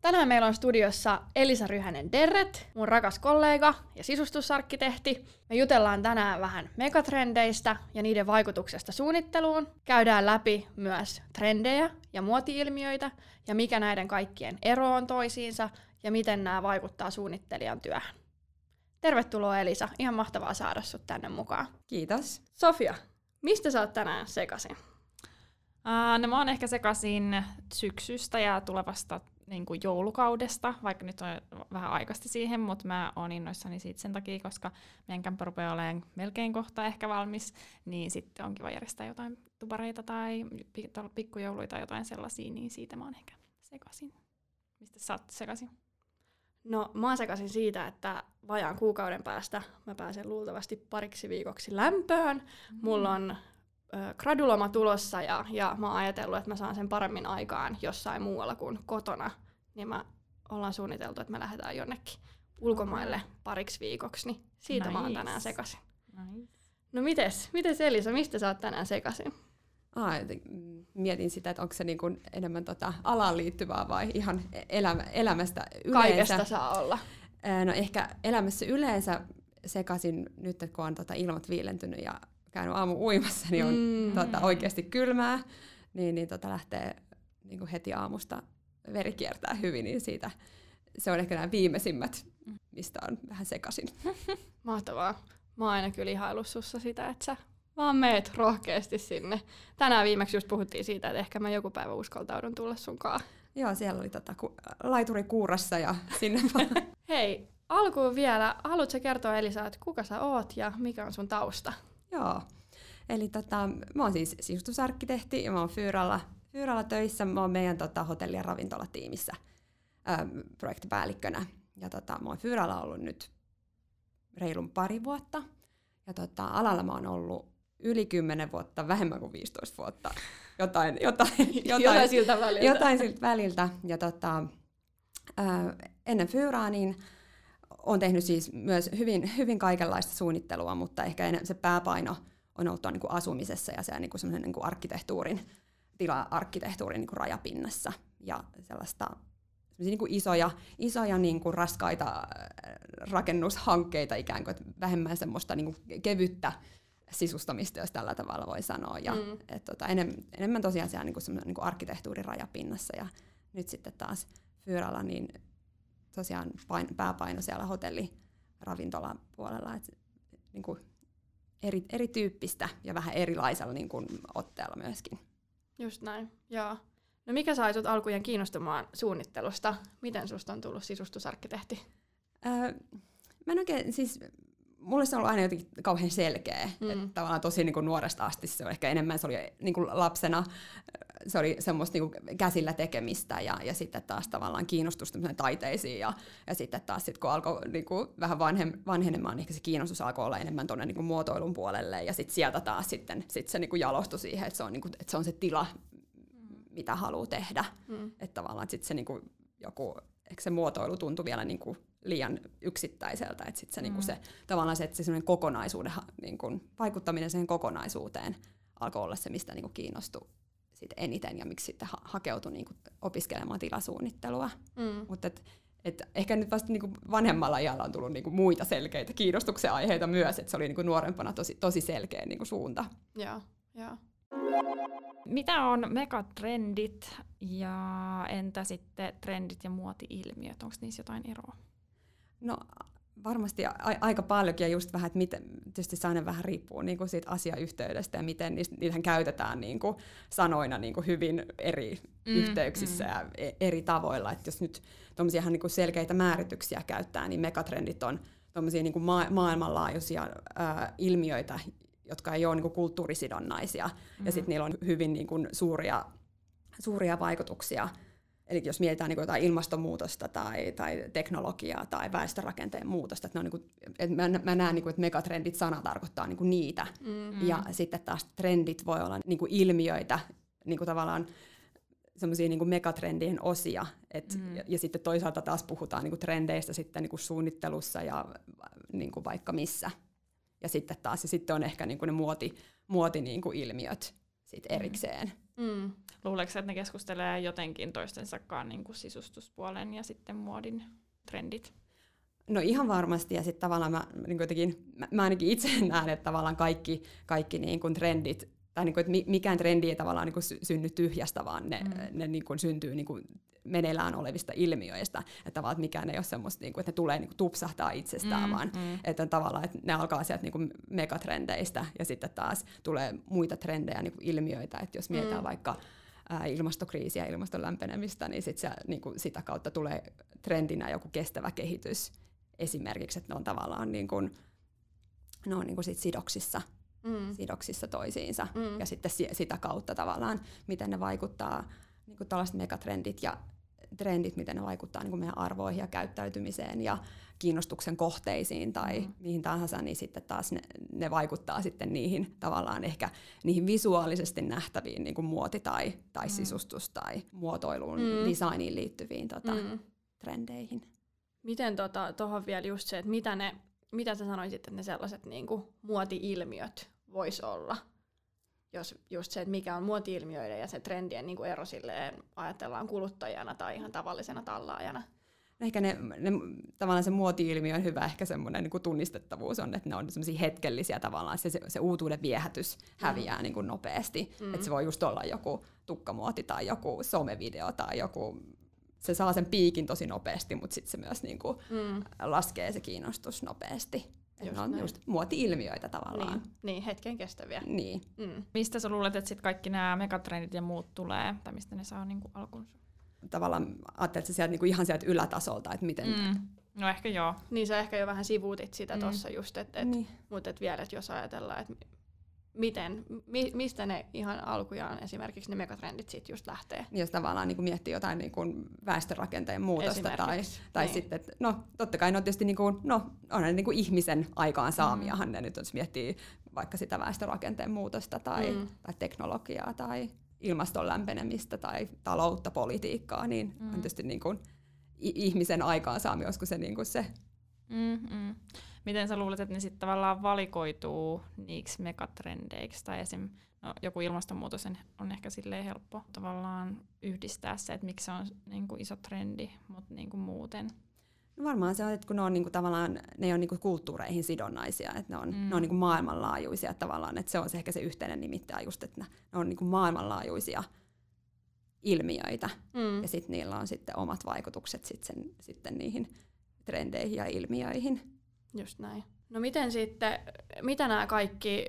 Tänään meillä on studiossa Elisa Ryhänen Derret, mun rakas kollega ja sisustusarkkitehti. Me jutellaan tänään vähän megatrendeistä ja niiden vaikutuksesta suunnitteluun. Käydään läpi myös trendejä ja muotiilmiöitä ja mikä näiden kaikkien ero on toisiinsa ja miten nämä vaikuttaa suunnittelijan työhön. Tervetuloa Elisa, ihan mahtavaa saada sut tänne mukaan. Kiitos. Sofia, mistä sä oot tänään sekaisin? Uh, no mä oon ehkä sekaisin syksystä ja tulevasta niin kuin joulukaudesta, vaikka nyt on vähän aikaista siihen, mutta mä oon innoissani siitä sen takia, koska meidän kämppä rupeaa olemaan melkein kohta ehkä valmis, niin sitten on kiva järjestää jotain tupareita tai pikkujouluita tai jotain sellaisia, niin siitä mä oon ehkä sekaisin. Mistä sä oot sekaisin? No mä sekaisin siitä, että vajaan kuukauden päästä mä pääsen luultavasti pariksi viikoksi lämpöön. Mm. Mulla on graduloma tulossa ja, ja mä oon ajatellut, että mä saan sen paremmin aikaan jossain muualla kuin kotona. Niin mä ollaan suunniteltu, että me lähdetään jonnekin ulkomaille pariksi viikoksi, niin siitä nice. mä oon tänään sekaisin. Nice. No mites, mites Elisa, mistä sä oot tänään sekaisin? Ah, mietin sitä, että onko se niin kuin enemmän tota alaan liittyvää vai ihan elämä, elämästä yleensä. Kaikesta saa olla. No ehkä elämässä yleensä sekaisin nyt, kun on tota ilmat viilentynyt ja käynyt aamu uimassa, niin on mm. tota, oikeasti kylmää, niin, niin tota lähtee niin kuin heti aamusta veri kiertää hyvin, niin siitä se on ehkä nämä viimeisimmät, mistä on vähän sekaisin. Mahtavaa. Mä oon aina kyllä ihaillut sussa sitä, että sä vaan meet rohkeasti sinne. Tänään viimeksi just puhuttiin siitä, että ehkä mä joku päivä uskaltaudun tulla sunkaan. Joo, siellä oli tota, ku, laituri kuurassa ja sinne Hei, alkuun vielä, haluatko kertoa Elisa, että kuka sä oot ja mikä on sun tausta? Joo, eli tota, mä oon siis sisustusarkkitehti ja mä oon Fyyralla, Fyyralla töissä. Mä oon meidän tota, hotelli- ja ravintolatiimissä ää, projektipäällikkönä. Ja tota, mä oon Fyyralla ollut nyt reilun pari vuotta. Ja tota, alalla mä oon ollut yli 10 vuotta, vähemmän kuin 15 vuotta. Jotain, jotain, jotain, jotain siltä väliltä. Jotain siltä väliltä. Ja tota, ää, ennen Fyyraa niin olen tehnyt siis myös hyvin, hyvin kaikenlaista suunnittelua, mutta ehkä se pääpaino on ollut niin kuin asumisessa ja se niin kuin niin kuin arkkitehtuurin, tila-arkkitehtuurin niin kuin rajapinnassa ja sellaista niin kuin isoja, isoja niin kuin raskaita rakennushankkeita ikään kuin, että vähemmän semmoista niin kuin kevyttä sisustamista, jos tällä tavalla voi sanoa. Ja, mm. et, tota, enem, enemmän tosiaan siellä niin kuin niin kuin arkkitehtuurin rajapinnassa. Ja nyt sitten taas Fyyralla niin tosiaan pain, pääpaino siellä hotelli ravintolan puolella. Et, niin kuin eri, erityyppistä ja vähän erilaisella niin kuin, otteella myöskin. Just näin, joo. No mikä sai sut alkujen kiinnostumaan suunnittelusta? Miten susta on tullut sisustusarkkitehti? Öö, mä en oikein, siis mulle se on ollut aina jotenkin kauhean selkeä. Mm. Että tavallaan tosi niin kuin nuoresta asti se on ehkä enemmän, se oli niin kuin lapsena, se oli semmoista niin kuin käsillä tekemistä ja, ja sitten taas tavallaan kiinnostus taiteisiin ja, ja sitten taas sit, kun alkoi niin kuin vähän vanhem, vanhenemaan, niin ehkä se kiinnostus alkoi olla enemmän tuonne niin muotoilun puolelle ja sitten sieltä taas sitten sit se niin jalostui siihen, että se, on, niin kuin, että se on se tila, mitä haluaa tehdä. Mm. Että tavallaan sitten se niin kuin joku ehkä se muotoilu tuntui vielä niin kuin liian yksittäiseltä, että sitten se, mm. niin kuin se, tavallaan se, että se kokonaisuuden, niin kuin, vaikuttaminen siihen kokonaisuuteen alkoi olla se, mistä niin kuin kiinnostui sit eniten ja miksi sitten ha- hakeutui niin kuin opiskelemaan tilasuunnittelua. Mm. Mutta et, et ehkä nyt vasta niin kuin vanhemmalla iällä on tullut niin kuin muita selkeitä kiinnostuksen aiheita myös, että se oli niin kuin nuorempana tosi, tosi selkeä niin kuin suunta. Joo, joo. Mitä on megatrendit ja entä sitten trendit ja muoti-ilmiöt? Onko niissä jotain eroa? No varmasti a- aika paljonkin ja just vähän, että miten, tietysti se aina vähän riippuu niin kuin siitä asiayhteydestä ja miten niitähän käytetään niin kuin sanoina niin kuin hyvin eri mm, yhteyksissä mm. ja e- eri tavoilla. Että jos nyt tuommoisia niin selkeitä määrityksiä käyttää, niin megatrendit on tuommoisia niin ma- maailmanlaajuisia ää, ilmiöitä, jotka ei ole niin kuin kulttuurisidonnaisia, mm. ja sitten niillä on hyvin niin kuin suuria, suuria vaikutuksia Eli jos mietitään niin jotain ilmastonmuutosta tai, tai teknologiaa tai väestörakenteen muutosta, että, ne on niin kuin, että mä, mä näen, niin kuin, että megatrendit sana tarkoittaa niin kuin niitä. Mm. Ja sitten taas trendit voi olla niin kuin ilmiöitä, niin kuin tavallaan semmoisia niin megatrendien osia. Et, mm. ja, ja sitten toisaalta taas puhutaan niin kuin trendeistä sitten niin kuin suunnittelussa ja niin kuin vaikka missä. Ja sitten taas ja sitten on ehkä niin kuin ne muoti, muoti niin kuin ilmiöt sit mm. erikseen. Mm. Luuleeko että ne keskustelee jotenkin toistensakaan niin kuin sisustuspuolen ja sitten muodin trendit? No ihan varmasti, ja sitten tavallaan mä, niin jotenkin, mä, mä ainakin itse näen, että tavallaan kaikki, kaikki niin kuin trendit, tai niin kuin, että mikään trendi ei tavallaan niin kuin synny tyhjästä, vaan ne, mm. ne niin kuin syntyy niin kuin meneillään olevista ilmiöistä, että tavallaan että mikään ei ole semmoista, niin kuin, että ne tulee niin kuin tupsahtaa itsestään, mm, vaan mm. että tavallaan että ne alkaa sieltä niin kuin megatrendeistä, ja sitten taas tulee muita trendejä, niin kuin ilmiöitä, että jos mietitään mm. vaikka ää, ilmastokriisiä, ilmaston lämpenemistä, niin, sit se, niin kuin sitä kautta tulee trendinä joku kestävä kehitys esimerkiksi, että ne on tavallaan niin kuin, ne on niin kuin sit sidoksissa, mm. sidoksissa toisiinsa mm. ja sitten sitä kautta tavallaan, miten ne vaikuttaa niin kuin tällaiset megatrendit ja trendit, miten ne vaikuttaa niin kuin meidän arvoihin ja käyttäytymiseen ja kiinnostuksen kohteisiin tai mm. mihin tahansa, niin sitten taas ne, ne vaikuttaa sitten niihin tavallaan ehkä niihin visuaalisesti nähtäviin niin kuin muoti- tai, tai mm. sisustus- tai muotoiluun, mm. designiin liittyviin tota, mm. trendeihin. Miten tuohon tota, vielä just se, että mitä, ne, mitä sä sanoisit, että ne sellaiset niin kuin muoti-ilmiöt vois olla? Jos just se, että mikä on muoti-ilmiöiden ja se trendien niin kuin ero silleen ajatellaan kuluttajana tai ihan tavallisena tallaajana? No ehkä ne, ne, tavallaan se muoti-ilmiö on hyvä, ehkä semmoinen niin tunnistettavuus on, että ne on semmoisia hetkellisiä tavallaan, se, se, se uutuuden viehätys häviää mm. niin kuin nopeasti. Mm. Että se voi just olla joku tukkamuoti tai joku somevideo tai joku se saa sen piikin tosi nopeasti, mutta sitten se myös niin kuin mm. laskee se kiinnostus nopeasti. Just ne on näin. just muoti-ilmiöitä tavallaan. Niin, niin hetken kestäviä. Niin. Mm. Mistä sä luulet, että sit kaikki nämä megatrendit ja muut tulee, tai mistä ne saa niinku alkunsa? Tavallaan ajattelet sä sieltä niinku ihan sieltä ylätasolta, että miten... Mm. No ehkä joo. Niin sä ehkä jo vähän sivuutit sitä mm. tuossa just, et, et, niin. mutta et vielä, että jos ajatellaan, että miten, mi, mistä ne ihan alkujaan esimerkiksi ne megatrendit sit just lähtee. Jos tavallaan niin kuin miettii jotain niin kuin väestörakenteen muutosta tai, tai niin. sitten, no totta kai ne on tietysti niin kuin, no, on ne niin kuin ihmisen aikaan saamiahan mm. ne nyt, jos miettii vaikka sitä väestörakenteen muutosta tai, mm. tai teknologiaa tai ilmaston lämpenemistä tai taloutta, politiikkaa, niin mm. on tietysti niin kuin ihmisen aikaansaami, olisiko se, niin kuin se Mm-mm. Miten sä luulet, että ne sitten tavallaan valikoituu niiksi megatrendeiksi? Tai esim. No, joku ilmastonmuutos on ehkä silleen helppo tavallaan yhdistää se, että miksi se on niin kuin iso trendi, mutta niin kuin muuten. No varmaan se on, että kun ne on niin kuin tavallaan, ne on niin kuin kulttuureihin sidonnaisia, että ne on, mm. ne on niin kuin maailmanlaajuisia tavallaan, että se on se ehkä se yhteinen nimittäjä just, että ne on niin kuin maailmanlaajuisia ilmiöitä mm. ja sitten niillä on sitten omat vaikutukset sit sen, sitten niihin trendeihin ja ilmiöihin. Just näin. No miten sitten, mitä nämä kaikki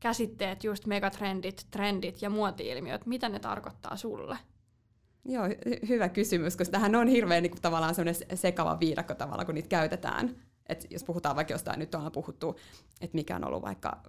käsitteet, just megatrendit, trendit ja muoti-ilmiöt, mitä ne tarkoittaa sulle? Joo, hy- hyvä kysymys, koska tähän on hirveän niin kuin, tavallaan sellainen sekava viidakko tavalla, kun niitä käytetään. Et jos puhutaan vaikka jostain, nyt on puhuttu, että mikä on ollut vaikka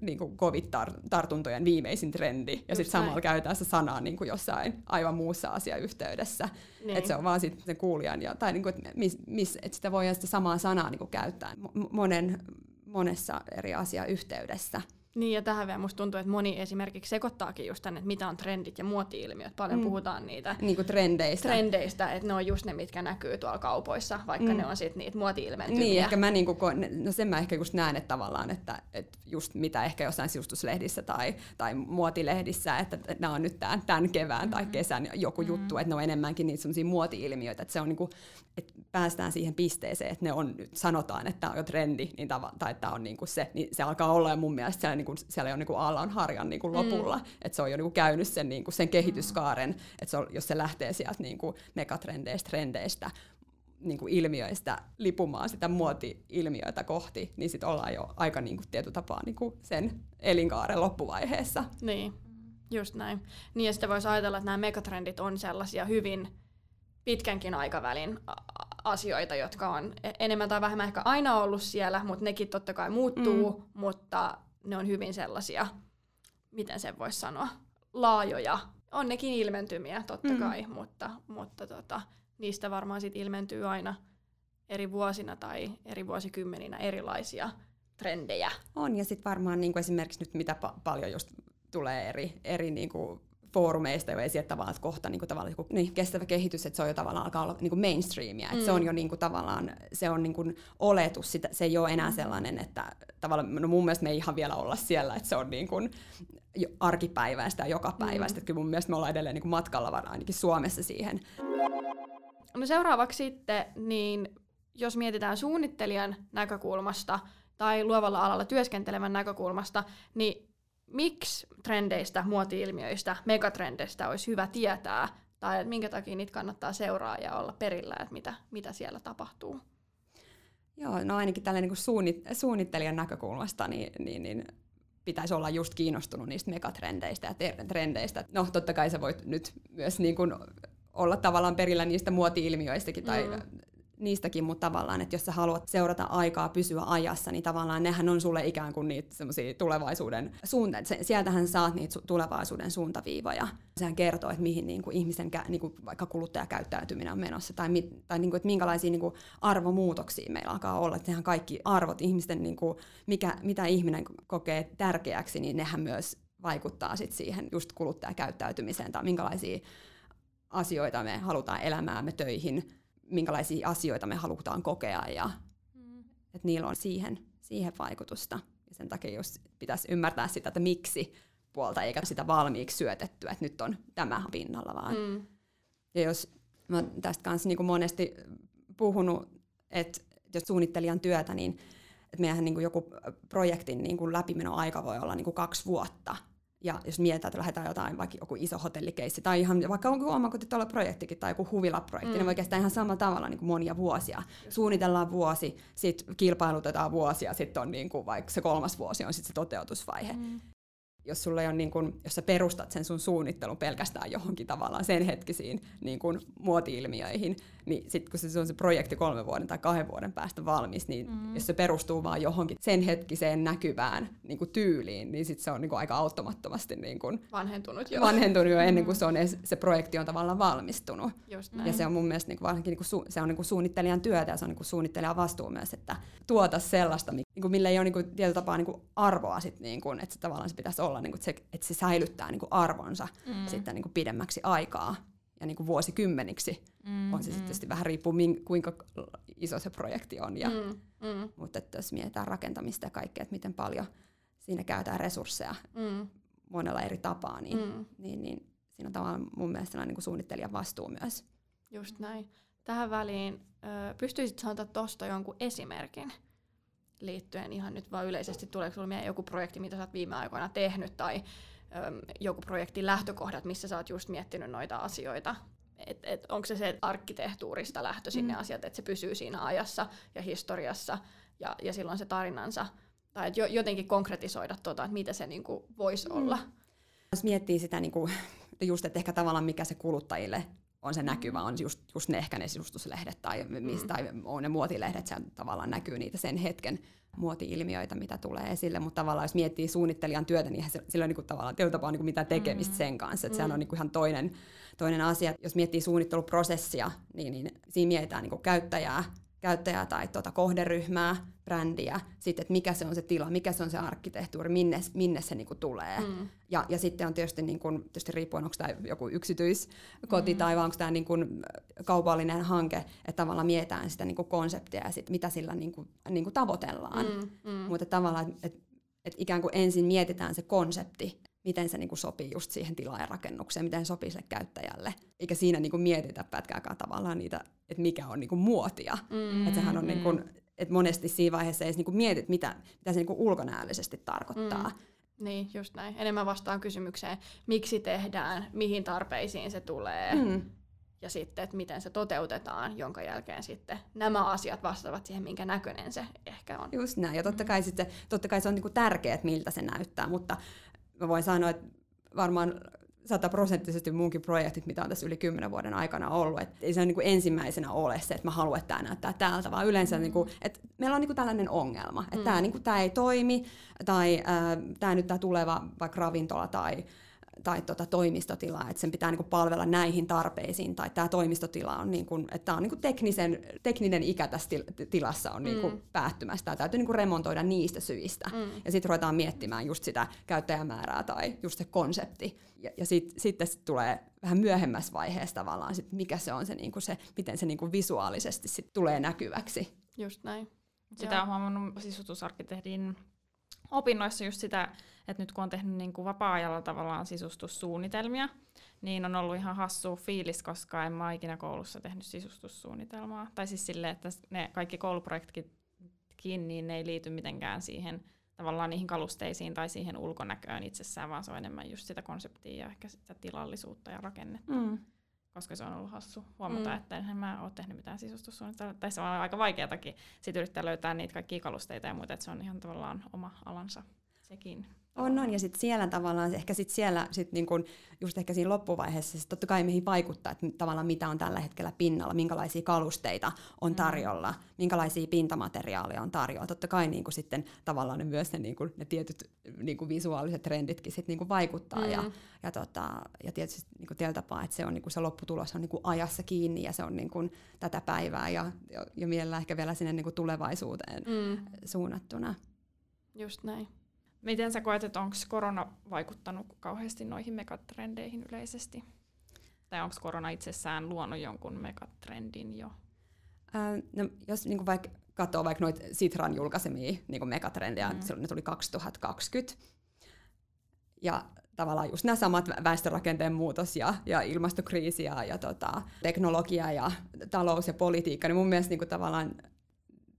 niin kuin COVID-tartuntojen viimeisin trendi, ja sitten samalla käytetään se sanaa niin kuin jossain aivan muussa asiayhteydessä. Niin. Että se on vaan sitten sen kuulijan, ja, tai niin kuin, että, mis, mis, että sitä voi sitä samaa sanaa niin kuin käyttää monen, monessa eri asiayhteydessä. Niin, ja tähän vielä musta tuntuu, että moni esimerkiksi sekoittaakin just tänne, että mitä on trendit ja muoti-ilmiöt. Paljon mm. puhutaan niitä niin kuin trendeistä. trendeistä, että ne on just ne, mitkä näkyy tuolla kaupoissa, vaikka mm. ne on sitten niitä muoti-ilmentymiä. Niin, ehkä mä niinku, no sen mä ehkä just näen, että tavallaan, että, että just mitä ehkä jossain siustuslehdissä tai, tai muotilehdissä, että, että nämä on nyt tämän, tämän kevään mm-hmm. tai kesän joku mm-hmm. juttu, että ne on enemmänkin niitä semmoisia muoti-ilmiöitä, että se on niinku, että päästään siihen pisteeseen, että ne on nyt, sanotaan, että tämä on jo trendi, niin tava, tai että tämä on niinku se, niin se alkaa olla jo mun mielestä siellä niin kuin, siellä jo niin kuin Allan harjan niin kuin mm. lopulla, mm. että se on jo niin kuin käynyt sen, niin kuin sen kehityskaaren, mm. että se on, jos se lähtee sieltä niin kuin megatrendeistä, trendeistä, niin kuin ilmiöistä lipumaan sitä muoti-ilmiöitä kohti, niin sitten ollaan jo aika niin kuin tietyllä tapaa niin kuin sen elinkaaren loppuvaiheessa. Niin, just näin. Niin ja sitten voisi ajatella, että nämä megatrendit on sellaisia hyvin pitkänkin aikavälin asioita, jotka on e- enemmän tai vähemmän ehkä aina ollut siellä, mutta nekin totta kai muuttuu, mm. mutta ne on hyvin sellaisia, miten sen voisi sanoa, laajoja. on nekin ilmentymiä totta mm. kai, mutta, mutta tota, niistä varmaan sit ilmentyy aina eri vuosina tai eri vuosikymmeninä erilaisia trendejä. On, ja sitten varmaan niin kuin esimerkiksi nyt mitä pa- paljon just tulee eri, eri niin kuin foorumeista jo esiin, että tavallaan että kohta niin kuin, tavallaan, niin, niin, kestävä kehitys, että se on jo tavallaan alkaa olla niin kuin mainstreamia, että mm. se on jo niin kuin, tavallaan, se on niin kuin oletus, sitä, se ei ole enää sellainen, että tavallaan, no mun mielestä me ei ihan vielä olla siellä, että se on niin kuin arkipäiväistä ja joka päiväistä, mm. että kyllä mun mielestä me ollaan edelleen niin kuin matkalla varmaan ainakin Suomessa siihen. No seuraavaksi sitten, niin jos mietitään suunnittelijan näkökulmasta tai luovalla alalla työskentelevän näkökulmasta, niin miksi trendeistä, muoti-ilmiöistä, megatrendeistä olisi hyvä tietää, tai että minkä takia niitä kannattaa seuraa ja olla perillä, että mitä, mitä siellä tapahtuu? Joo, no ainakin tällainen niin suunnit, suunnittelijan näkökulmasta, niin, niin, niin pitäisi olla just kiinnostunut niistä megatrendeistä ja trendeistä. No totta kai sä voit nyt myös niin kuin olla tavallaan perillä niistä muoti-ilmiöistäkin tai mm niistäkin, mutta tavallaan, että jos sä haluat seurata aikaa, pysyä ajassa, niin tavallaan nehän on sulle ikään kuin niitä semmoisia tulevaisuuden suunta. Sieltähän saat niitä tulevaisuuden suuntaviivoja. Sehän kertoo, että mihin niin kuin ihmisen niin kuin vaikka kuluttajakäyttäytyminen on menossa, tai, mit, tai niin kuin, että minkälaisia niin kuin arvomuutoksia meillä alkaa olla. Että sehän kaikki arvot, ihmisten, niin kuin, mikä, mitä ihminen kokee tärkeäksi, niin nehän myös vaikuttaa sit siihen just kuluttajakäyttäytymiseen, tai minkälaisia asioita me halutaan elämäämme töihin minkälaisia asioita me halutaan kokea ja mm. että niillä on siihen, siihen vaikutusta. Ja sen takia jos pitäisi ymmärtää sitä, että miksi puolta, eikä sitä valmiiksi syötettyä, että nyt on tämä pinnalla vaan. Mm. Ja jos mä tästä kanssa niin kuin monesti puhunut, että jos suunnittelijan työtä, niin että meidän niin kuin joku projektin niin kuin läpimenoaika voi olla niin kuin kaksi vuotta. Ja jos mietitään, että lähdetään jotain, vaikka joku iso hotellikeissi, tai ihan vaikka onko omakotitaloprojektikin tai joku huvilaprojekti, mm. niin voi kestää ihan samalla tavalla niin kuin monia vuosia. Suunnitellaan vuosi, sitten kilpailutetaan vuosi, ja sitten on niin kuin, vaikka se kolmas vuosi on sitten se toteutusvaihe. Mm jos, sulle on niin kun, jos sä perustat sen sun suunnittelun pelkästään johonkin tavallaan sen hetkisiin niin kun, muoti-ilmiöihin, niin sitten kun se on se projekti kolmen vuoden tai kahden vuoden päästä valmis, niin mm. jos se perustuu vaan johonkin sen hetkiseen näkyvään niin kun, tyyliin, niin sit se on niin kun, aika automattomasti niin kun, vanhentunut jo, vanhentunut jo ennen kuin mm. se, on, se projekti on tavallaan valmistunut. Just näin. Ja se on mun mielestä niin varsinkin niin su, se on niin suunnittelijan työtä ja se on niin suunnittelijan vastuu myös, että tuota sellaista, niin kuin, millä ei ole niin kuin, tietyllä tapaa niin kuin arvoa, sit, niin kuin, että se tavallaan se pitäisi olla, niin kuin, että, se, että se säilyttää niin kuin arvonsa mm. sitten niin kuin pidemmäksi aikaa ja niin kuin vuosikymmeniksi. Mm, on se mm. sitten vähän riippuu, min, kuinka iso se projekti on. Ja, mm, mm. Mutta että jos mietitään rakentamista ja kaikkea, että miten paljon siinä käytetään resursseja mm. monella eri tapaa, niin, mm. niin, niin siinä on tavallaan mun mielestä niin kuin suunnittelijan vastuu myös. Just näin. Tähän väliin, pystyisit sanoa tuosta jonkun esimerkin? Liittyen ihan nyt vaan yleisesti, tuleeko sinulle mieleen joku projekti, mitä sä oot viime aikoina tehnyt, tai äm, joku projektin lähtökohdat, missä sä oot just miettinyt noita asioita, et, et onko se se arkkitehtuurista lähtöisin mm. ne asiat, että se pysyy siinä ajassa ja historiassa ja, ja silloin se tarinansa, tai jo, jotenkin konkretisoida tuota, että mitä se niinku voisi mm. olla. Jos miettii sitä niinku, just, että ehkä tavallaan mikä se kuluttajille on se näkyvä, on just, just ne ehkä ne sisustuslehdet tai, mistä, mm. tai on ne muotilehdet, se tavallaan näkyy niitä sen hetken muoti-ilmiöitä, mitä tulee esille, mutta tavallaan jos miettii suunnittelijan työtä, niin sillä on niin kuin, tavallaan tietyllä tapaa niin kuin mitään tekemistä mm. sen kanssa, että mm. sehän on niin kuin ihan toinen, toinen asia. Jos miettii suunnitteluprosessia, niin, niin siinä mietitään niin kuin käyttäjää, käyttäjää tai tuota kohderyhmää, brändiä, sitten, että mikä se on se tila, mikä se on se arkkitehtuuri, minne, minne se niin kuin, tulee. Mm. Ja, ja sitten on tietysti, niin kuin, tietysti riippuen, onko tämä joku yksityiskoti mm. tai onko tämä niin kuin, kaupallinen hanke, että tavallaan mietitään sitä niin kuin, konseptia ja sit, mitä sillä niin kuin, niin kuin, tavoitellaan. Mm. Mm. Mutta tavallaan, että et, et ikään kuin ensin mietitään se konsepti, miten se niinku sopii just siihen tilaajan miten se sopii sille käyttäjälle. Eikä siinä niinku mietitä pätkääkään tavallaan niitä, että mikä on niinku muotia. Mm, että sehän on mm. niinku, että monesti siinä vaiheessa ei niinku mietit, mitä, mitä se niinku ulkonäöllisesti tarkoittaa. Mm. Niin, just näin. Enemmän vastaan kysymykseen, miksi tehdään, mihin tarpeisiin se tulee. Mm ja sitten, että miten se toteutetaan, jonka jälkeen sitten nämä asiat vastaavat siihen, minkä näköinen se ehkä on. Just näin, ja totta kai, sitten, totta kai se on niinku tärkeää, että miltä se näyttää, mutta mä voin sanoa, että varmaan sataprosenttisesti munkin projektit, mitä on tässä yli kymmenen vuoden aikana ollut. että ei se niin kuin ensimmäisenä ole se, että mä haluan, että tämä näyttää täältä, vaan yleensä, mm. niin kuin, että meillä on niin kuin tällainen ongelma, että mm. tämä, niin kuin, tämä ei toimi, tai äh, tämä nyt tämä tuleva vaikka ravintola tai tai tota toimistotilaa, että sen pitää niin kuin palvella näihin tarpeisiin, tai tämä toimistotila on, niin kuin, että tämä on niin kuin teknisen, tekninen ikä tässä tilassa on niin kuin mm. päättymässä, tämä täytyy niin kuin remontoida niistä syistä, mm. ja sitten ruvetaan miettimään just sitä käyttäjämäärää tai just se konsepti, ja, ja sitten sit sit tulee vähän myöhemmässä vaiheessa tavallaan, sit mikä se on se, niin kuin se miten se niin kuin visuaalisesti sit tulee näkyväksi. Just näin. Sitä on huomannut sisustusarkkitehdin opinnoissa just sitä, että nyt kun on tehnyt niin kuin vapaa-ajalla tavallaan sisustussuunnitelmia, niin on ollut ihan hassu fiilis, koska en mä ikinä koulussa tehnyt sisustussuunnitelmaa. Tai siis silleen, että ne kaikki kouluprojektitkin, niin ne ei liity mitenkään siihen tavallaan niihin kalusteisiin tai siihen ulkonäköön itsessään, vaan se on enemmän just sitä konseptia ja ehkä sitä tilallisuutta ja rakennetta. Mm. Koska se on ollut hassu huomata, mm. että en mä ole tehnyt mitään sisustussuunnitelmaa. Tai se on aika vaikeatakin sit yrittää löytää niitä kaikkia kalusteita ja muuta, että se on ihan tavallaan oma alansa sekin. On, on, ja sitten siellä tavallaan, ehkä sitten siellä, sit niin kun, just ehkä siinä loppuvaiheessa, sit totta kai mihin vaikuttaa, että tavallaan mitä on tällä hetkellä pinnalla, minkälaisia kalusteita on mm. tarjolla, mm. minkälaisia pintamateriaaleja on tarjolla. Totta kai niin sitten tavallaan ne myös ne, niin kun, ne tietyt niin visuaaliset trenditkin sit niin vaikuttaa, mm. ja, ja, tota, ja tietysti niin tietyllä tapaa, että se, on, niin se lopputulos on niin ajassa kiinni, ja se on niin tätä päivää, ja, ja, ja mielellä ehkä vielä sinne niin tulevaisuuteen mm. suunnattuna. Just näin. Miten sä koet, että onko korona vaikuttanut kauheasti noihin megatrendeihin yleisesti? Tai onko korona itsessään luonut jonkun megatrendin jo? Äh, no, jos niin vaikka katsoo vaikka noita Sitran julkaisemia niin megatrendejä, mm. silloin ne tuli 2020, ja tavallaan just nämä samat väestörakenteen muutos ja, ja ilmastokriisi ja, ja tota, teknologia ja talous ja politiikka, niin mun mielestä niin kuin tavallaan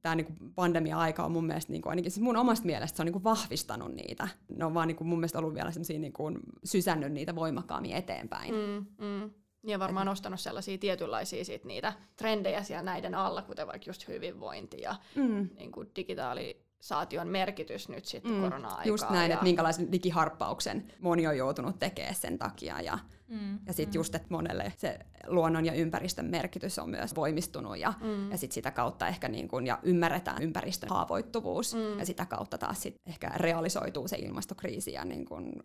tämä niinku pandemia-aika on mun mielestä, niinku, ainakin siis mun omasta mielestä se on niinku vahvistanut niitä. Ne on vaan niinku mun mielestä ollut vielä sellaisia niinku, sysännyt niitä voimakkaammin eteenpäin. Mm, mm. Ja varmaan Et... nostanut sellaisia tietynlaisia sit niitä trendejä siellä näiden alla, kuten vaikka just hyvinvointi ja mm. niinku digitaali saation merkitys nyt sitten mm, korona-aikaa. Just näin, ja... että minkälaisen digiharppauksen moni on joutunut tekemään sen takia. Ja, mm, ja sitten mm. just, että monelle se luonnon ja ympäristön merkitys on myös voimistunut ja, mm. ja sitten sitä kautta ehkä niin kun, ja ymmärretään ympäristön haavoittuvuus mm. ja sitä kautta taas sit ehkä realisoituu se ilmastokriisi ja niin kun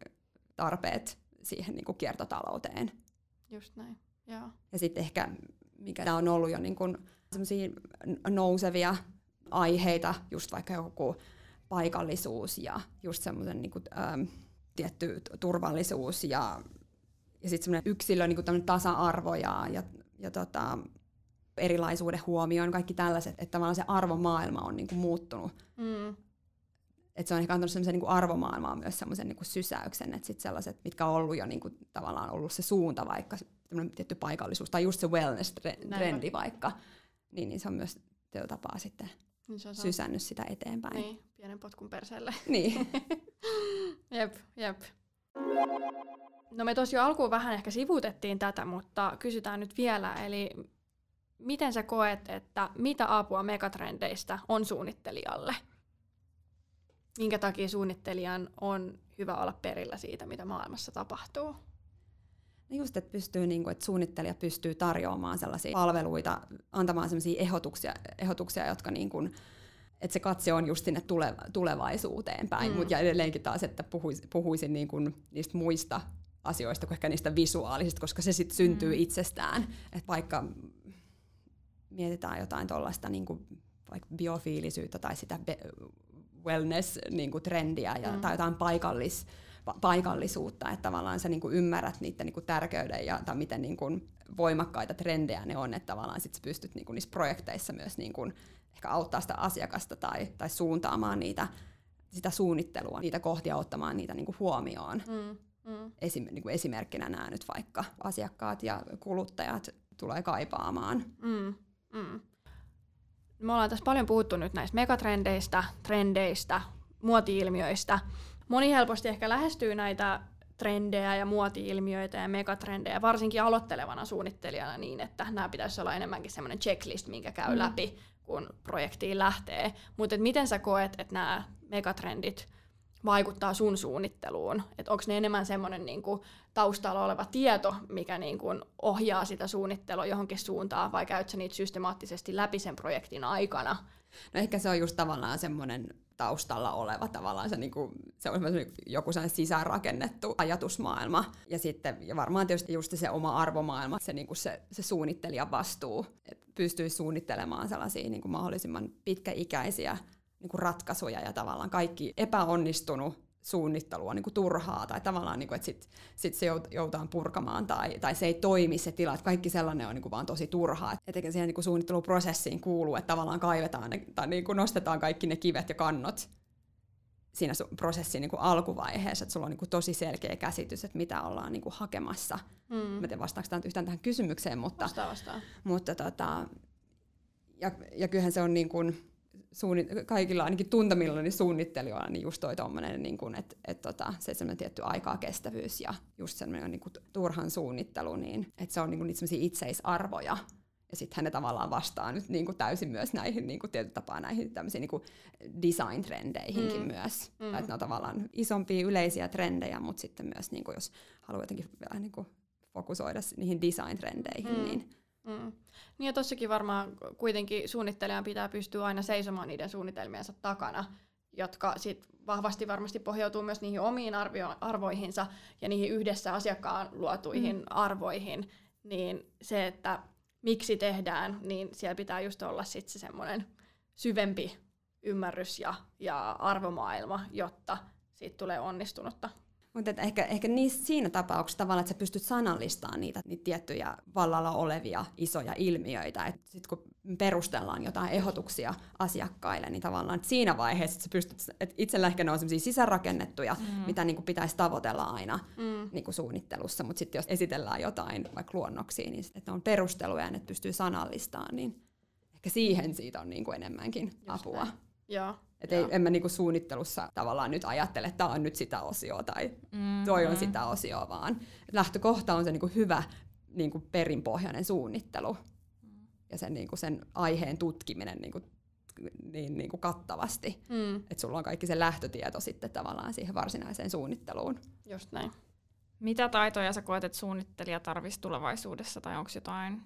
tarpeet siihen niin kun kiertotalouteen. Just näin, joo. Ja sitten ehkä, mikä on ollut jo niin kun nousevia aiheita, just vaikka joku paikallisuus ja just semmoisen niin ähm, tietty turvallisuus ja, ja sitten semmoinen yksilön niin kuin tasa-arvo ja, ja, ja tota, erilaisuuden huomioon, kaikki tällaiset, että tavallaan se arvomaailma on niin kuin muuttunut. Mm. Et se on ehkä antanut semmoisen niin arvomaailmaan myös semmoisen niin sysäyksen, että sit sellaiset, mitkä on ollut jo niin kuin, tavallaan ollut se suunta, vaikka tietty paikallisuus tai just se wellness-trendi vaikka, niin, niin se on myös tapaa sitten niin se on sysännyt sitä eteenpäin. Niin, pienen potkun perseelle. Niin. jep, jep. No me tosiaan alkuun vähän ehkä sivutettiin tätä, mutta kysytään nyt vielä, eli miten sä koet, että mitä apua megatrendeistä on suunnittelijalle? Minkä takia suunnittelijan on hyvä olla perillä siitä, mitä maailmassa tapahtuu? No just, että, pystyy, niin kuin, että suunnittelija pystyy tarjoamaan sellaisia palveluita, antamaan sellaisia ehdotuksia, ehdotuksia jotka niin kuin, että se katse on just sinne tulevaisuuteen päin, mm. mutta ja edelleenkin taas, että puhuisin, puhuisin niin kuin niistä muista asioista kuin ehkä niistä visuaalisista, koska se sitten syntyy mm. itsestään. Että vaikka mietitään jotain tuollaista niin vaikka biofiilisyyttä tai sitä wellness-trendiä niin ja, mm. tai jotain paikallis paikallisuutta, että tavallaan sä niin kuin ymmärrät niiden niin kuin tärkeyden ja tai miten niin kuin voimakkaita trendejä ne on, että tavallaan sit sä pystyt niin kuin niissä projekteissa myös niin kuin ehkä auttaa sitä asiakasta tai, tai suuntaamaan niitä, sitä suunnittelua, niitä kohtia ottamaan niitä niin kuin huomioon. Mm, mm. Esim, niin kuin esimerkkinä nämä nyt vaikka asiakkaat ja kuluttajat tulee kaipaamaan. Mm, mm. Me ollaan tässä paljon puhuttu nyt näistä megatrendeistä, trendeistä, muoti-ilmiöistä – moni helposti ehkä lähestyy näitä trendejä ja muoti-ilmiöitä ja megatrendejä, varsinkin aloittelevana suunnittelijana niin, että nämä pitäisi olla enemmänkin semmoinen checklist, minkä käy mm. läpi, kun projektiin lähtee. Mutta miten sä koet, että nämä megatrendit vaikuttaa sun suunnitteluun? Että onko ne enemmän semmoinen niinku taustalla oleva tieto, mikä niinku ohjaa sitä suunnittelua johonkin suuntaan, vai käytkö niitä systemaattisesti läpi sen projektin aikana? No ehkä se on just tavallaan semmoinen taustalla oleva tavallaan se, niin kuin, se on joku sellainen sisäänrakennettu ajatusmaailma. Ja sitten ja varmaan tietysti just se oma arvomaailma, se, niin kuin se, se suunnittelijan vastuu, että pystyy suunnittelemaan sellaisia niin kuin mahdollisimman pitkäikäisiä niin kuin ratkaisuja ja tavallaan kaikki epäonnistunut suunnittelu on niin kuin turhaa tai tavallaan, niin kuin, että sit, sit se joudutaan purkamaan tai, tai se ei toimi se tila, että kaikki sellainen on niin kuin vaan tosi turhaa. Etenkin siihen niin kuin suunnitteluprosessiin kuuluu, että tavallaan kaivetaan ne, tai niin kuin nostetaan kaikki ne kivet ja kannot siinä prosessin niin kuin alkuvaiheessa, että sulla on niin kuin tosi selkeä käsitys, että mitä ollaan niin kuin hakemassa. Mm. Mä tiedän vastaako tämä yhtään tähän kysymykseen, mutta, vastaa, vastaa. mutta tota, ja, ja kyllähän se on niin kuin, suunnit- kaikilla ainakin tuntemillani suunnittelijoilla niin just toi tommonen, niin kuin, että et tota, se semmoinen tietty aikaa kestävyys ja just semmoinen niin kuin turhan suunnittelu, niin että se on niin kuin niitä itseisarvoja. Ja sitten ne tavallaan vastaa nyt niin kuin täysin myös näihin niin kuin tietyllä tapaa näihin tämmöisiin niin kuin design-trendeihinkin mm. myös. Mm. Että ne on tavallaan isompia yleisiä trendejä, mutta sitten myös niin kuin jos haluaa jotenkin vielä niin kuin fokusoida niihin design-trendeihin, mm. niin Mm. Niin ja tossakin varmaan kuitenkin suunnittelijan pitää pystyä aina seisomaan niiden suunnitelmiensa takana, jotka sit vahvasti varmasti pohjautuu myös niihin omiin arvio- arvoihinsa ja niihin yhdessä asiakkaan luotuihin mm. arvoihin, niin se, että miksi tehdään, niin siellä pitää just olla sit se semmoinen syvempi ymmärrys ja, ja arvomaailma, jotta siitä tulee onnistunutta. Mutta ehkä, ehkä niissä, siinä tapauksessa tavallaan, että sä pystyt sanallistamaan niitä, niitä tiettyjä vallalla olevia isoja ilmiöitä. Sitten kun perustellaan jotain ehdotuksia asiakkaille, niin tavallaan että siinä vaiheessa että sä pystyt, että itsellä ehkä ne on sellaisia sisäänrakennettuja, mm. mitä niin kuin pitäisi tavoitella aina mm. niin kuin suunnittelussa. Mutta sitten jos esitellään jotain vaikka luonnoksia, niin että ne on perusteluja ja ne pystyy sanallistamaan, niin ehkä siihen siitä on niin kuin enemmänkin Just apua. Näin. Joo. Että ei, en mä niinku suunnittelussa tavallaan nyt ajattele, että tämä on nyt sitä osioa tai mm, toi on sitä osioa, vaan lähtökohta on se niinku hyvä niinku perinpohjainen suunnittelu mm. ja sen, niinku sen aiheen tutkiminen niinku, niin niinku kattavasti. Mm. Että sulla on kaikki se lähtötieto sitten tavallaan siihen varsinaiseen suunnitteluun. Just näin. Mitä taitoja sä koet, että suunnittelija tarvitsisi tulevaisuudessa tai onko jotain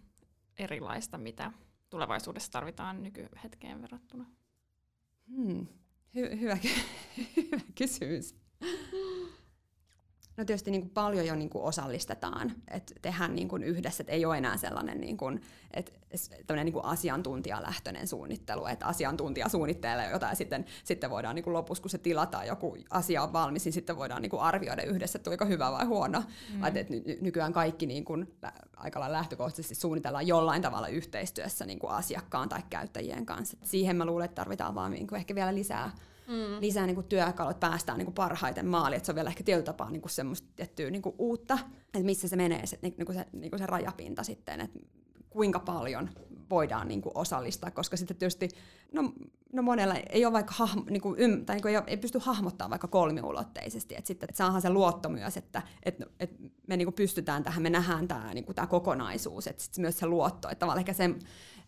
erilaista, mitä tulevaisuudessa tarvitaan nykyhetkeen verrattuna? Hmm. Hy- hyvä, hyvä kysymys. No tietysti niin kuin paljon jo niin kuin osallistetaan, että tehdään niin kuin yhdessä, että ei ole enää sellainen niin kuin, että niin kuin asiantuntijalähtöinen suunnittelu, että asiantuntija suunnittelee jotain ja sitten, sitten voidaan niin kuin lopussa, kun se tilataan, joku asia on valmis, niin sitten voidaan niin kuin arvioida yhdessä, että tuliko hyvä vai huono. Mm. Että, että nykyään kaikki niin kuin, aika lailla lähtökohtaisesti suunnitellaan jollain tavalla yhteistyössä niin kuin asiakkaan tai käyttäjien kanssa. Et siihen mä luulen, että tarvitaan vaan niin kuin ehkä vielä lisää mm. lisää niin kuin työkaluja, että päästään niin kuin parhaiten maaliin. Että se on vielä ehkä tietyllä tapaa niin kuin semmoista tiettyä niin kuin uutta, että missä se menee se, niin kuin se, niin kuin se rajapinta sitten, että kuinka paljon voidaan niin kuin osallistaa, koska sitten tietysti no, no monella ei ole vaikka hahmo, niin kuin ym, tai niin kuin ei, ei pysty hahmottamaan vaikka kolmiulotteisesti, että sitten että saadaan se luotto myös, että, että, että me niin kuin pystytään tähän, me nähdään tämä, niin kuin tämä kokonaisuus, että sitten myös se luotto, että tavallaan ehkä se,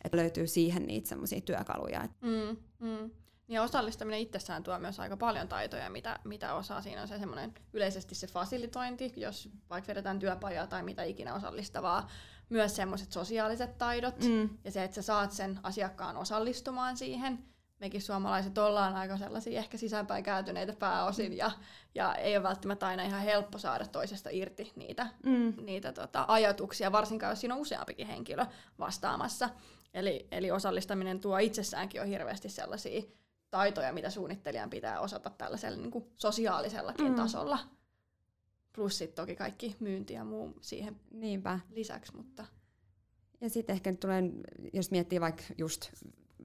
että löytyy siihen niitä semmoisia työkaluja. Mm, mm. Ja osallistaminen itsessään tuo myös aika paljon taitoja, mitä, mitä osaa. Siinä on se semmoinen yleisesti se fasilitointi, jos vaikka vedetään työpajaa tai mitä ikinä osallistavaa. Myös semmoiset sosiaaliset taidot mm. ja se, että sä saat sen asiakkaan osallistumaan siihen. Mekin suomalaiset ollaan aika sellaisia ehkä sisäänpäin kääntyneitä pääosin ja, ja ei ole välttämättä aina ihan helppo saada toisesta irti niitä, mm. niitä tota, ajatuksia, varsinkaan jos siinä on useampikin henkilö vastaamassa. Eli, eli osallistaminen tuo itsessäänkin on hirveästi sellaisia taitoja, mitä suunnittelijan pitää osata tällaisella niin kuin sosiaalisellakin mm. tasolla. Plus sitten toki kaikki myynti ja muu siihen Niinpä. lisäksi. Mutta. Ja sitten ehkä nyt tulee, jos miettii vaikka just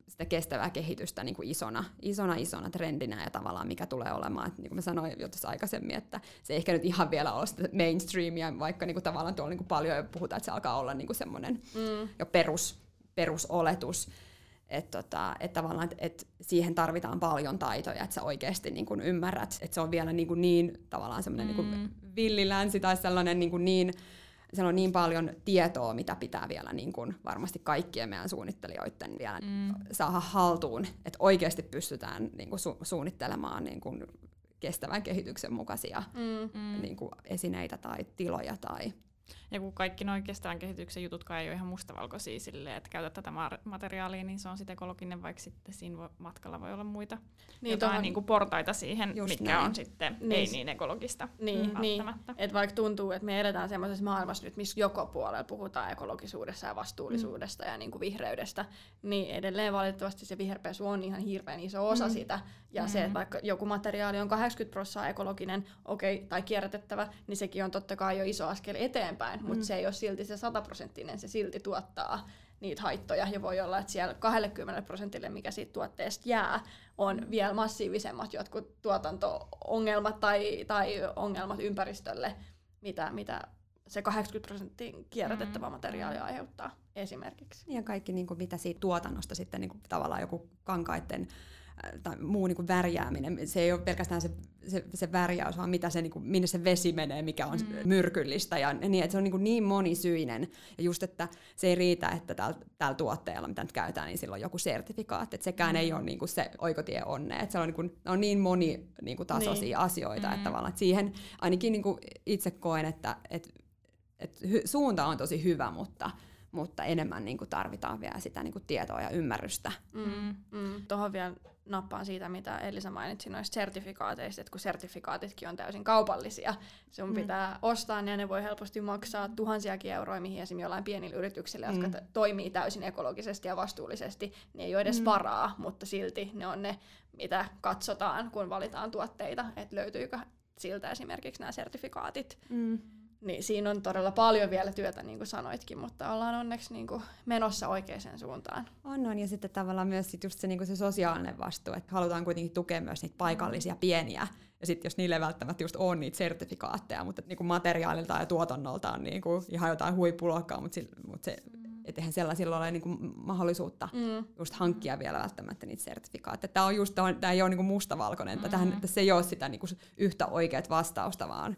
sitä kestävää kehitystä niin kuin isona, isona, isona trendinä ja tavallaan mikä tulee olemaan. Että niin kuin mä sanoin jo tuossa aikaisemmin, että se ei ehkä nyt ihan vielä ole sitä mainstreamia, vaikka niin kuin tavallaan tuolla niin kuin paljon jo puhutaan, että se alkaa olla niin kuin semmoinen mm. jo perus, perusoletus. Että tota, et tavallaan, et, et siihen tarvitaan paljon taitoja, että sä oikeasti niin kun ymmärrät, että se on vielä niin, niin tavallaan semmoinen niin mm. niin villilänsi tai sellainen niin, niin siellä on niin paljon tietoa, mitä pitää vielä niin kuin varmasti kaikkien meidän suunnittelijoiden vielä mm. saada haltuun, että oikeasti pystytään niin kuin su- suunnittelemaan niin kuin kestävän kehityksen mukaisia Mm. Mm. niin kuin esineitä tai tiloja tai Ja kun kaikki noin kestävän kehityksen jututkaan ei ole ihan mustavalkoisia silleen, että käytä tätä ma- materiaalia, niin se on sitten ekologinen, vaikka sitten siinä voi, matkalla voi olla muita Niin, jotain tohon- niin kuin portaita siihen, mikä näin. on sitten Niin. ei niin ekologista Niin, Mm. niin. Et vaikka tuntuu, että me eletään semmoisessa maailmassa nyt, missä joko puolella puhutaan ekologisuudessa ja vastuullisuudesta mm. ja niin kuin vihreydestä, niin edelleen valitettavasti se viherpesu on ihan hirveän iso osa Mm. mm. sitä. Ja Mm. mm. se, että vaikka joku materiaali on 80 prosenttia ekologinen okay, tai kierrätettävä, niin sekin on totta kai jo iso askel eteenpäin, mutta Mm. se ei ole silti se 100 prosenttinen, se silti tuottaa niitä haittoja ja voi olla, että siellä 20 prosentille, mikä siitä tuotteesta jää, on Mm. vielä massiivisemmat jotkut tuotanto-ongelmat tai, tai ongelmat ympäristölle, mitä, mitä se 80 prosenttia kierrätettävä Mm. materiaali aiheuttaa esimerkiksi. ja kaikki niin kuin, mitä siitä tuotannosta sitten niin kuin, tavallaan joku kankaiden tai muu niin kuin värjääminen, se ei ole pelkästään se, se, se värjäys, vaan mitä se, niin kuin, minne se vesi menee, mikä on Mm. myrkyllistä. Ja niin, että se on niin, kuin niin monisyinen. Ja just, että se ei riitä, että tällä, tällä tuotteella, mitä nyt käytetään, niin sillä on joku sertifikaatti. Että sekään Mm. ei ole niin kuin se oikotie onne. Että se on niin, kuin, on niin moni niin kuin tasoisia Niin. niin. asioita, Mm. että tavallaan että siihen ainakin niin kuin itse koen, että, että, että hy, suunta on tosi hyvä, mutta mutta enemmän niin kuin tarvitaan vielä sitä niin kuin tietoa ja ymmärrystä. Mm. Mm. Tuohon vielä nappaan siitä, mitä Elisa mainitsi noista sertifikaateista, että kun sertifikaatitkin on täysin kaupallisia, sun Mm. pitää ostaa ne ja ne voi helposti maksaa tuhansiakin euroja, mihin esimerkiksi jollain pienillä yrityksillä, jotka Mm. t- toimii täysin ekologisesti ja vastuullisesti, niin ei ole edes Mm. varaa, mutta silti ne on ne, mitä katsotaan, kun valitaan tuotteita, että löytyykö siltä esimerkiksi nämä sertifikaatit. Mm. Niin siinä on todella paljon vielä työtä, niin kuin sanoitkin, mutta ollaan onneksi niin kuin menossa oikeaan suuntaan. On, on. Ja sitten tavallaan myös sit just se, niin se sosiaalinen vastuu, että halutaan kuitenkin tukea myös niitä paikallisia pieniä. Ja sitten jos niille välttämättä just on niitä sertifikaatteja, mutta niin kuin materiaalilta ja tuotannoltaan niin kuin ihan jotain huippuluokkaa, mutta, sillä, mutta se, et eihän sellaisilla ole niin kuin mahdollisuutta Mm. just hankkia vielä välttämättä niitä sertifikaatteja. Tämä on just, tämä ei ole niin kuin mustavalkoinen, että Mm. tähän, tässä ei ole sitä niin kuin yhtä oikeat vastausta, vaan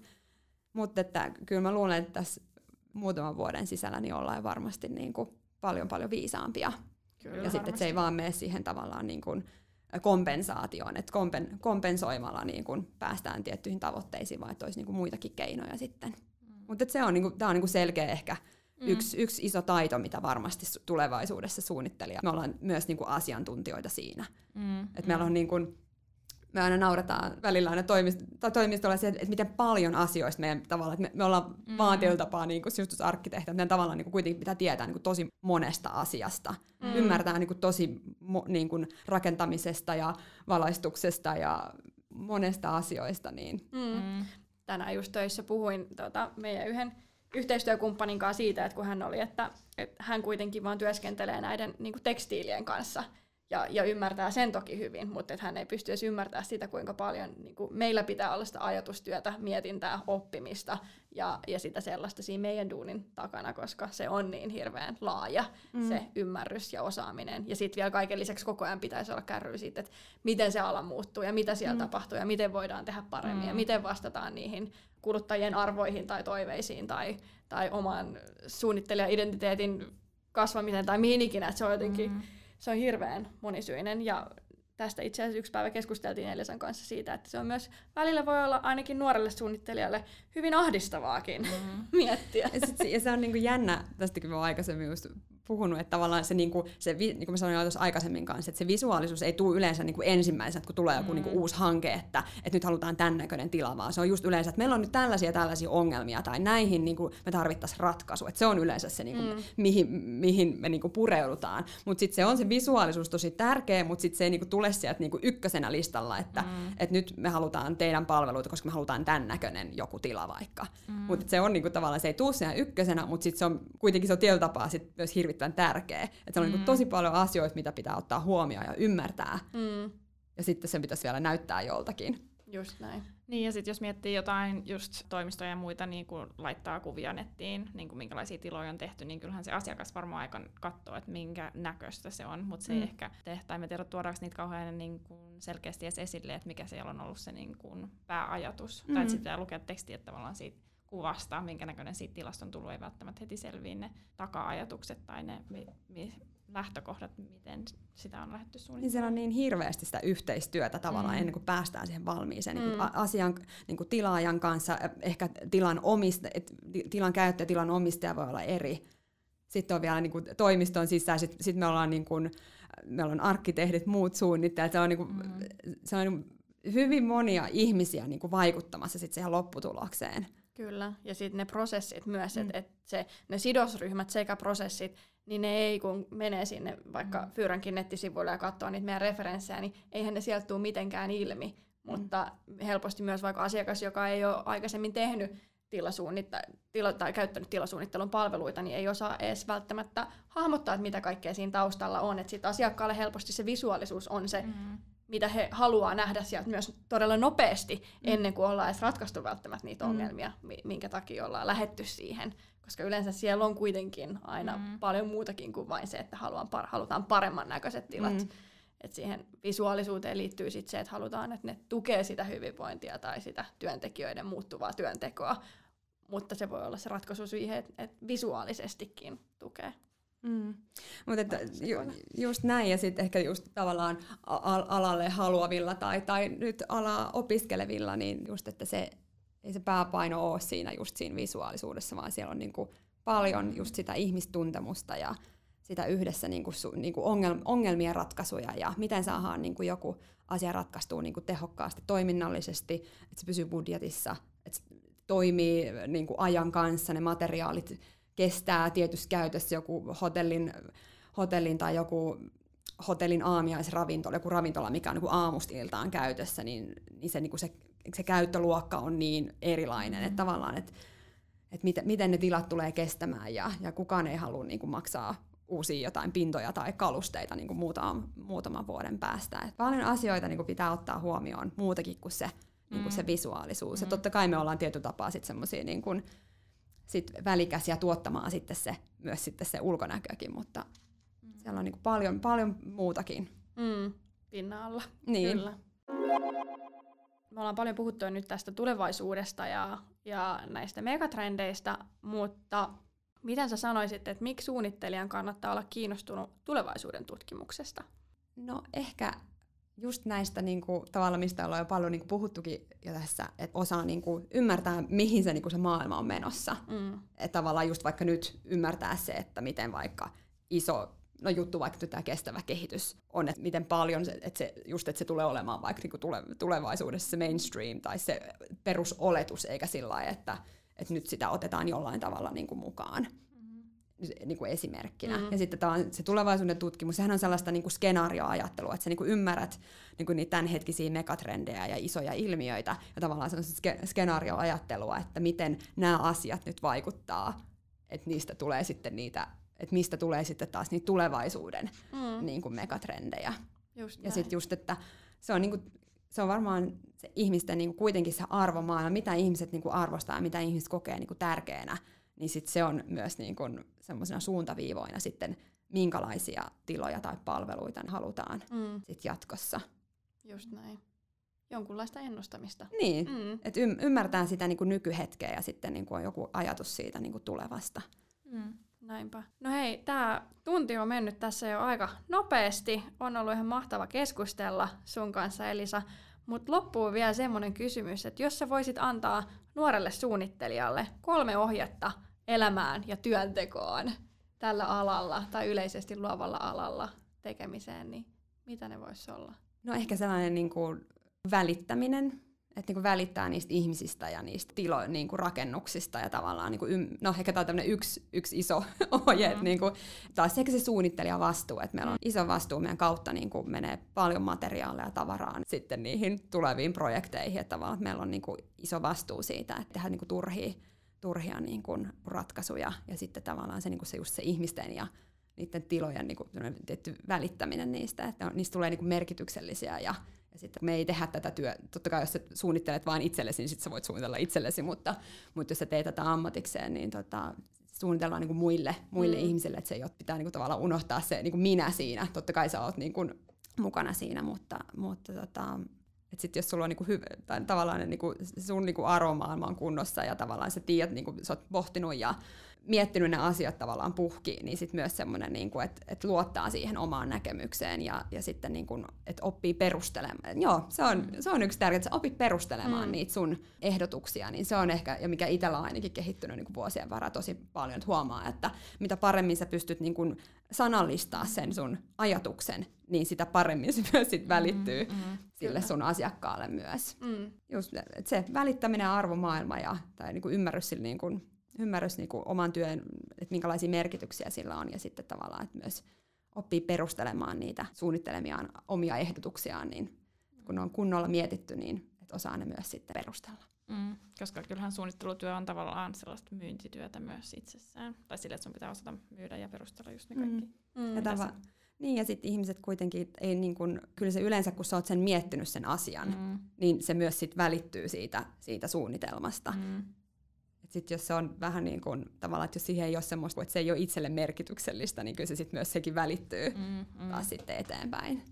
mutta että kyllä mä luulen, että tässä muutaman vuoden sisällä niin ollaan varmasti niin kuin paljon paljon viisaampia. Kyllä, ja sitten että se ei vaan mene siihen tavallaan niin kuin kompensaatioon, että kompen, kompensoimalla niin kuin päästään tiettyihin tavoitteisiin, vaan että olisi niin kuin muitakin keinoja sitten. Mutta se on, niin kuin, tämä on niin kuin selkeä ehkä Mm. yksi, yksi iso taito, mitä varmasti su- tulevaisuudessa suunnittelija. Me ollaan myös niin kuin asiantuntijoita siinä. Mm. Et meillä on niin kuin, me aina nauretaan välillä aina toimist- tai toimistolla se, että, miten paljon asioista meidän tavallaan, että me, me ollaan Mm. mm. vaan tietyllä tapaa niin kuin sisustusarkkitehti, että meidän tavallaan niin kuin kuitenkin pitää tietää niin kuin tosi monesta asiasta. Mm. Mm. Ymmärtää niin kuin tosi mo, niin kuin rakentamisesta ja valaistuksesta ja monesta asioista. Niin. Mm. Tänään just töissä puhuin tota, meidän yhden yhteistyökumppanin kanssa siitä, että kun hän oli, että, että hän kuitenkin vaan työskentelee näiden niin kuin tekstiilien kanssa ja, ja ymmärtää sen toki hyvin, mutta että hän ei pysty edes ymmärtämään sitä, kuinka paljon niin kuin meillä pitää olla sitä ajatustyötä, mietintää, oppimista ja, ja sitä sellaista siinä meidän duunin takana, koska se on niin hirveän laaja mm. se ymmärrys ja osaaminen. Ja sitten vielä kaiken lisäksi koko ajan pitäisi olla kärry siitä, että miten se ala muuttuu ja mitä siellä mm. tapahtuu ja miten voidaan tehdä paremmin mm. ja miten vastataan niihin kuluttajien arvoihin tai toiveisiin tai, tai oman suunnittelijaidentiteetin kasvamiseen tai mihin ikinä. Että se on jotenkin, mm. Se on hirveän monisyinen ja tästä itse asiassa yksi päivä keskusteltiin Elisan kanssa siitä, että se on myös välillä voi olla ainakin nuorelle suunnittelijalle hyvin ahdistavaakin mm. miettiä. Ja, sit, se- ja se on niinku jännä, tästäkin mä oon aikaisemmin just puhunut, että tavallaan se, niinku, se vi- niin kuin mä sanoin jo tuossa aikaisemmin kanssa, että se visuaalisuus ei tule yleensä niinku ensimmäisenä, kun tulee joku Mm. niinku uusi hanke, että, että nyt halutaan tämän näköinen tila, vaan se on just yleensä, että meillä on nyt tällaisia tällaisia ongelmia tai näihin niinku me tarvittaisiin ratkaisu. Että se on yleensä se, niinku, Mm. mihin, mihin me niinku pureudutaan. Mutta sitten se on se visuaalisuus tosi tärkeä, mutta sitten se ei niinku tule sieltä niinku ykkösenä listalla, että Mm. et nyt me halutaan teidän palveluita, koska me halutaan tämän näköinen joku tila vaikka. Mm. Mutta se on niinku tavallaan, se ei tule siinä ykkösenä, mutta sitten se on kuitenkin se on tietyllä tapaa sit myös hirvittävän tärkeä. Että se on Mm. niinku tosi paljon asioita, mitä pitää ottaa huomioon ja ymmärtää. Mm, Ja sitten sen pitäisi vielä näyttää joltakin. just näin. Niin ja sitten jos miettii jotain just toimistoja ja muita, niin kun laittaa kuvia nettiin, niin kun minkälaisia tiloja on tehty, niin kyllähän se asiakas varmaan aika katsoo, että minkä näköistä se on, mutta se ei Mm. ehkä tee, tai me tiedä tuodaanko niitä kauhean niin kun selkeästi edes esille, että mikä siellä on ollut se niin kun pääajatus. Mm. Tai sitten pitää lukea tekstiä tavallaan siitä kuvasta, minkä näköinen siitä tilasta on tullut, ei välttämättä heti selviin ne taka-ajatukset tai ne, mi, mi, lähtökohdat, miten sitä on lähdetty Niin suunnittelemaan? siellä on niin hirveästi sitä yhteistyötä tavallaan Mm. ennen kuin päästään siihen valmiiseen niin Mm. kuin asian niin kuin tilaajan kanssa, ehkä tilan, omista, tilan käyttäjä, tilan omistaja voi olla eri. Sitten on vielä niin kuin toimiston sisään, sitten sit me ollaan niin kuin, meillä on arkkitehdit, muut suunnittelijat, se on, niin kuin, Mm. se on niin hyvin monia ihmisiä niin kuin vaikuttamassa sit siihen lopputulokseen. Kyllä, ja sitten ne prosessit myös, Mm. että et se, ne sidosryhmät sekä prosessit, niin ne ei kun menee sinne vaikka Mm. Fyyränkin nettisivuille ja katsoo niitä meidän referenssejä, niin eihän ne sieltä tule mitenkään ilmi. Mm. Mutta helposti myös vaikka asiakas, joka ei ole aikaisemmin tehnyt tilasuunnitta- tila- tai käyttänyt tilasuunnittelun palveluita, niin ei osaa edes välttämättä hahmottaa, että mitä kaikkea siinä taustalla on. Että sitten asiakkaalle helposti se visuaalisuus on se, Mm. Mitä he haluaa nähdä sieltä myös todella nopeasti, mm. ennen kuin ollaan edes ratkaistu välttämättä niitä Mm. ongelmia, mi- minkä takia ollaan lähetty siihen. Koska yleensä siellä on kuitenkin aina Mm. paljon muutakin kuin vain se, että haluan par- halutaan paremman näköiset tilat. Mm. Et siihen visuaalisuuteen liittyy sit se, että halutaan, että ne tukee sitä hyvinvointia tai sitä työntekijöiden muuttuvaa työntekoa. Mutta se voi olla se ratkaisu siihen, että et visuaalisestikin tukee. Mm. Mutta että ju, just näin, ja sitten ehkä just tavallaan a- alalle haluavilla tai, tai nyt alaa opiskelevilla, niin just, että se ei se pääpaino ole siinä just siinä visuaalisuudessa, vaan siellä on niinku paljon just sitä ihmistuntemusta ja sitä yhdessä niinku, su, niinku ongel, ongelmien ratkaisuja ja miten saadaan niinku joku asia ratkaistua niinku tehokkaasti, toiminnallisesti, että se pysyy budjetissa, että se toimii niinku ajan kanssa, ne materiaalit kestää tietyssä käytössä joku hotellin, hotellin tai joku hotellin aamiaisravintola, joku ravintola, mikä on niin aamusta iltaan käytössä, niin, niin, se, niin kuin se, se käyttöluokka on niin erilainen, mm. että tavallaan, että, että miten, miten ne tilat tulee kestämään ja, ja kukaan ei halua niin kuin maksaa uusia jotain pintoja tai kalusteita niin kuin muutaman, muutaman vuoden päästä. Et paljon asioita niin kuin pitää ottaa huomioon muutakin kuin se, niin kuin Mm. se visuaalisuus. Mm. Ja Mm. totta kai me ollaan tietyllä tapaa sitten semmoisia niin kuin, sit välikäsiä tuottamaan sitten se, myös sitten se ulkonäkökin, mutta siellä on niin paljon, paljon muutakin. Mm. Pinnan alla. Niin. Kyllä. Me ollaan paljon puhuttu nyt tästä tulevaisuudesta ja, ja näistä megatrendeistä, mutta miten sä sanoisit, että miksi suunnittelijan kannattaa olla kiinnostunut tulevaisuuden tutkimuksesta? No ehkä just näistä niin kuin, tavalla, mistä ollaan jo paljon niin kuin, puhuttukin jo tässä, että osaa niin kuin, ymmärtää, mihin se, niin kuin, se maailma on menossa. Mm. Että tavallaan just vaikka nyt ymmärtää se, että miten vaikka iso no juttu, vaikka nyt tämä kestävä kehitys on, että miten paljon, se, että se, just että se tulee olemaan vaikka niin kuin tule, tulevaisuudessa se mainstream tai se perusoletus, eikä sillä lailla, että, että nyt sitä otetaan jollain tavalla niin kuin mukaan niin kuin esimerkkinä. Mm. Mm. Ja sitten tämä on se tulevaisuuden tutkimus, sehän on sellaista niin kuin skenaarioajattelua, että sä niin kuin ymmärrät niin kuin niitä tämänhetkisiä megatrendejä ja isoja ilmiöitä, ja tavallaan sellaista ske- skenaarioajattelua, että miten nämä asiat nyt vaikuttaa, että niistä tulee sitten niitä, että mistä tulee sitten taas niitä tulevaisuuden Mm. niin kuin megatrendejä. Just Ja sitten just, että se on, niinku, se on varmaan se ihmisten niinku kuitenkin se arvomaailma, mitä ihmiset niinku arvostaa ja mitä ihmiset kokee niinku tärkeänä, niin sit se on myös niinku semmoisena suuntaviivoina sitten, minkälaisia tiloja tai palveluita halutaan Mm. sit jatkossa. Just näin. Jonkunlaista ennustamista. Niin, Mm. että ym- ymmärtää sitä niinku nykyhetkeä ja sitten niinku on joku ajatus siitä niinku tulevasta. Mm. Näinpä. No hei, tämä tunti on mennyt tässä jo aika nopeasti. On ollut ihan mahtava keskustella sun kanssa, Elisa. Mutta loppuun vielä semmoinen kysymys, että jos sä voisit antaa nuorelle suunnittelijalle kolme ohjetta elämään ja työntekoon tällä alalla tai yleisesti luovalla alalla tekemiseen, niin mitä ne vois olla? No ehkä sellainen niin kuin välittäminen, että niin kuin välittää niistä ihmisistä ja niistä tilo, niin kuin rakennuksista ja tavallaan, niin kuin ym, no ehkä tämä on tämmöinen yksi, yksi iso ohje, että Mm. niin kuin, taas ehkä se suunnittelija vastuu, että meillä on iso vastuu meidän kautta niin kuin menee paljon materiaaleja ja tavaraa sitten niihin tuleviin projekteihin, että tavallaan että meillä on niin kuin iso vastuu siitä, että tehdään niin kuin turhia, turhia niin kuin ratkaisuja ja sitten tavallaan se, niin kuin se just se ihmisten ja niiden tilojen niin kuin, tietty välittäminen niistä, että niistä tulee niin kuin merkityksellisiä ja, ja sitten me ei tehdä tätä työtä, totta kai jos sä suunnittelet vain itsellesi, niin sitten sä voit suunnitella itsellesi, mutta, mutta jos sä teet tätä ammatikseen, niin tota, suunnitellaan niin kuin muille, muille Mm. ihmisille, että se ei ole, pitää niin kuin tavallaan unohtaa se niin kuin minä siinä, totta kai sä oot niin kuin mukana siinä, mutta, mutta tota, Että sit jos sulla on niinku hyv- tai tavallaan niinku sun niinku arvomaailma on kunnossa ja tavallaan sä tiedät, niinku, sä oot pohtinut ja miettinyt ne asiat tavallaan puhki, niin sitten myös semmoinen, niin että et luottaa siihen omaan näkemykseen ja, ja sitten niin kuin, että oppii perustelemaan. Joo, se on, se on yksi tärkeä, että sä opit perustelemaan mm. niitä sun ehdotuksia, niin se on ehkä, ja mikä itsellä on ainakin kehittynyt niin kuin vuosien varaa tosi paljon, että huomaa, että mitä paremmin sä pystyt niin kuin sanallistaa sen sun ajatuksen, niin sitä paremmin se myös sit välittyy mm, mm, sille sun asiakkaalle myös. Mm. Just, se välittäminen arvomaailma ja tai niin kuin ymmärrys sille niin kuin ymmärrys niin kuin oman työn, että minkälaisia merkityksiä sillä on, ja sitten tavallaan, että myös oppii perustelemaan niitä suunnittelemiaan omia ehdotuksiaan, niin kun ne on kunnolla mietitty, niin että osaa ne myös sitten perustella. Mm, koska kyllähän suunnittelutyö on tavallaan sellaista myyntityötä myös itsessään. Tai sille, että sun pitää osata myydä ja perustella just ne kaikki. Mm. Mm, ja tava- niin, ja sitten ihmiset kuitenkin, ei niin kun, kyllä se yleensä, kun sä oot sen miettinyt sen asian, mm. niin se myös sit välittyy siitä, siitä suunnitelmasta. Mm. Sitten jos se on vähän niin kuin, tavallaan, että jos siihen ei ole semmoista, että se ei ole itselle merkityksellistä, niin kyllä se sitten myös sekin välittyy mm, mm. taas sitten eteenpäin.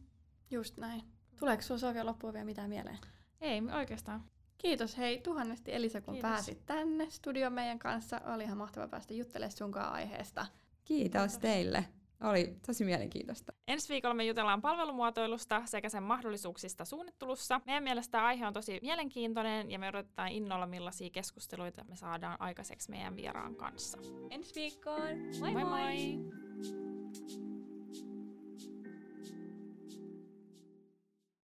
Just näin. Tuleeko sinulla Sofia loppuun vielä mitään mieleen? Ei oikeastaan. Kiitos hei tuhannesti Elisa, kun Kiitos. pääsit tänne studioon meidän kanssa. Oli ihan mahtava päästä juttelemaan sunkaan aiheesta. Kiitos, Kiitos. teille. Oli tosi mielenkiintoista. Ensi viikolla me jutellaan palvelumuotoilusta sekä sen mahdollisuuksista suunnittelussa. Meidän mielestä aihe on tosi mielenkiintoinen ja me odotetaan innolla millaisia keskusteluita me saadaan aikaiseksi meidän vieraan kanssa. Ensi viikkoon! Moi moi! moi. moi.